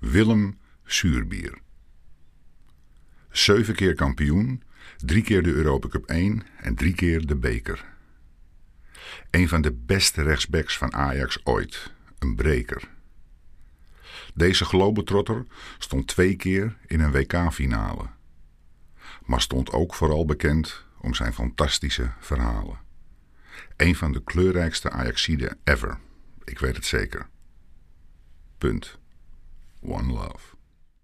Willem Suurbier. Zeven keer kampioen, drie keer de Europa Cup 1 en drie keer de beker. Een van de beste rechtsbacks van Ajax ooit, een breker. Deze globetrotter stond twee keer in een WK-finale. Maar stond ook vooral bekend om zijn fantastische verhalen. Een van de kleurrijkste Ajaxiden ever. Ik weet het zeker. Punt. One love.